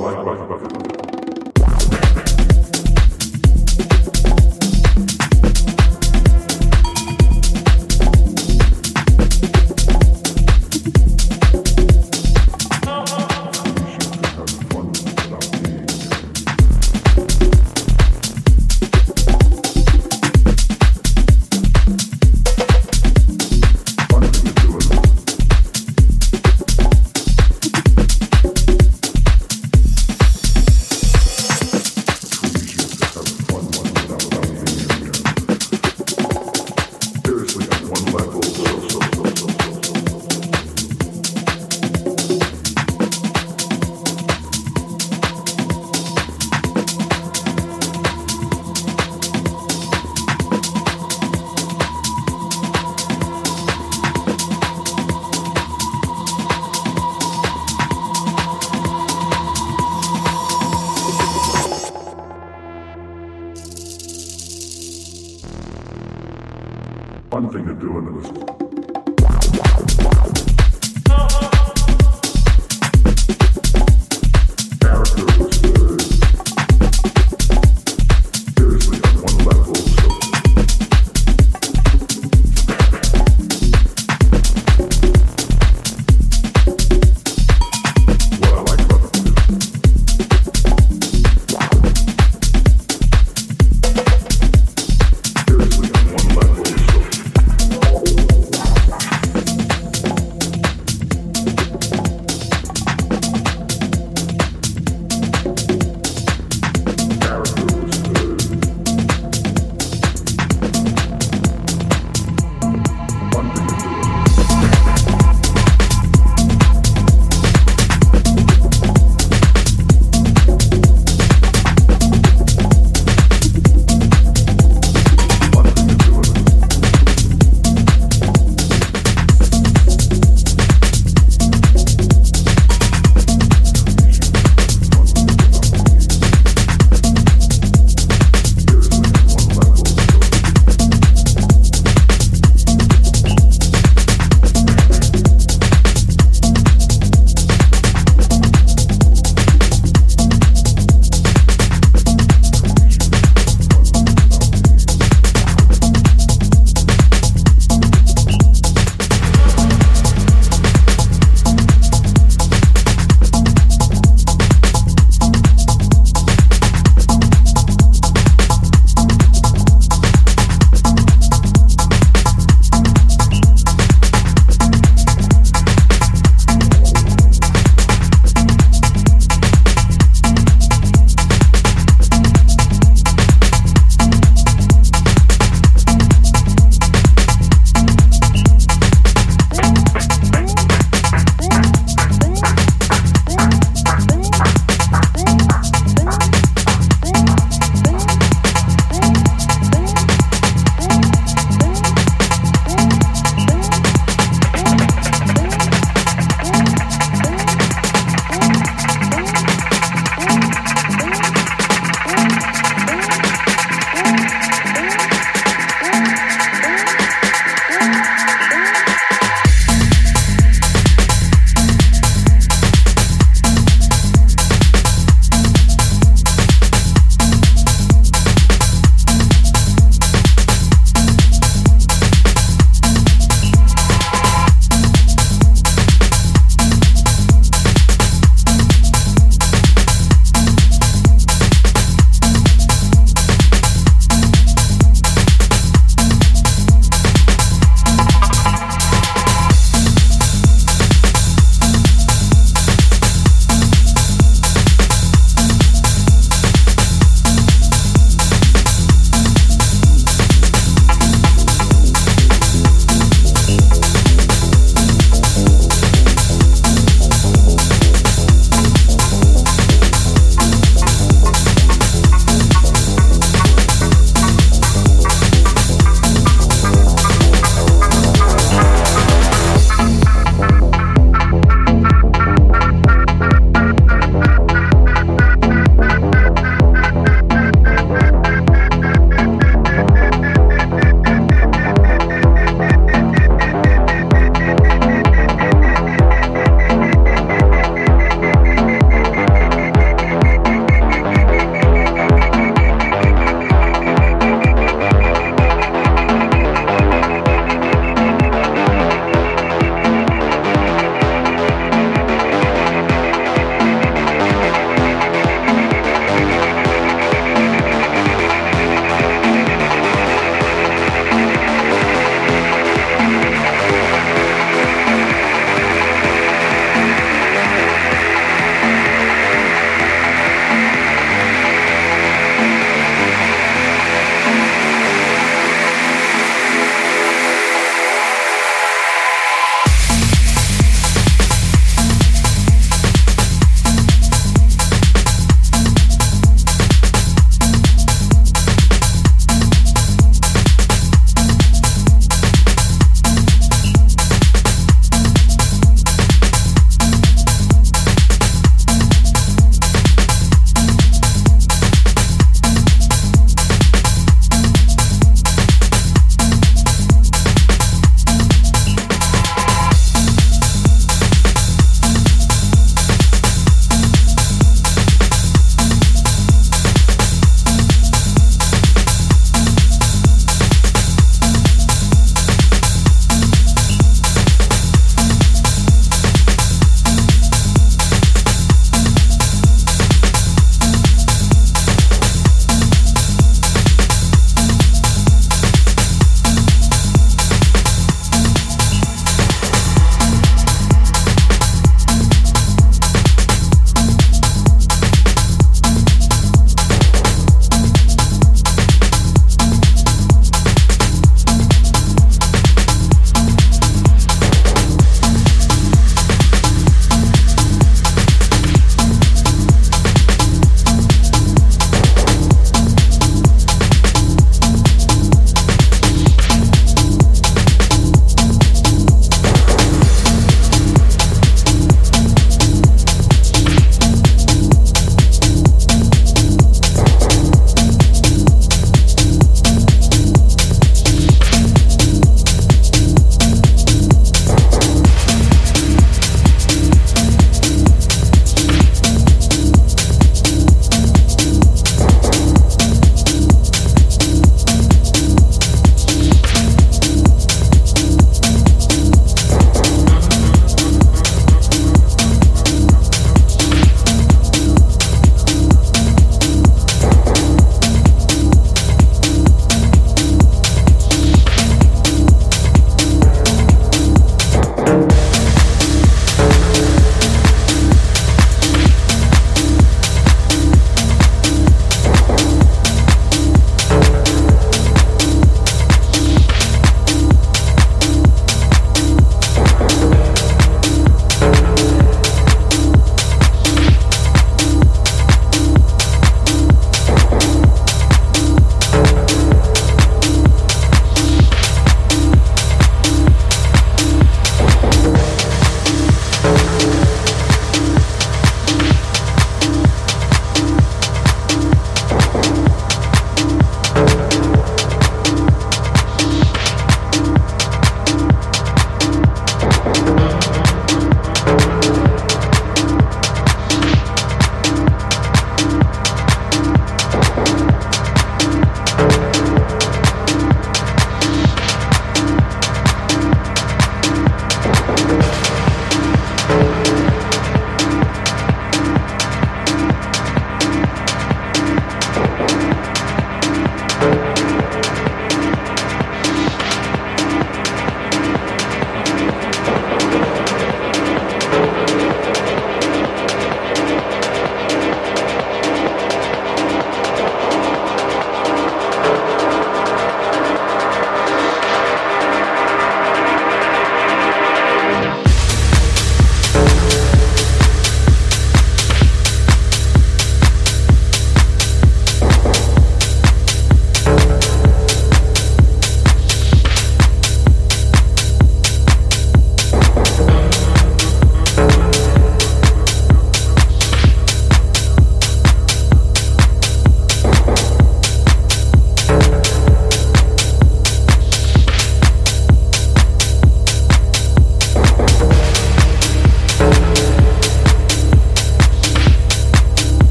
バイバイバイバイ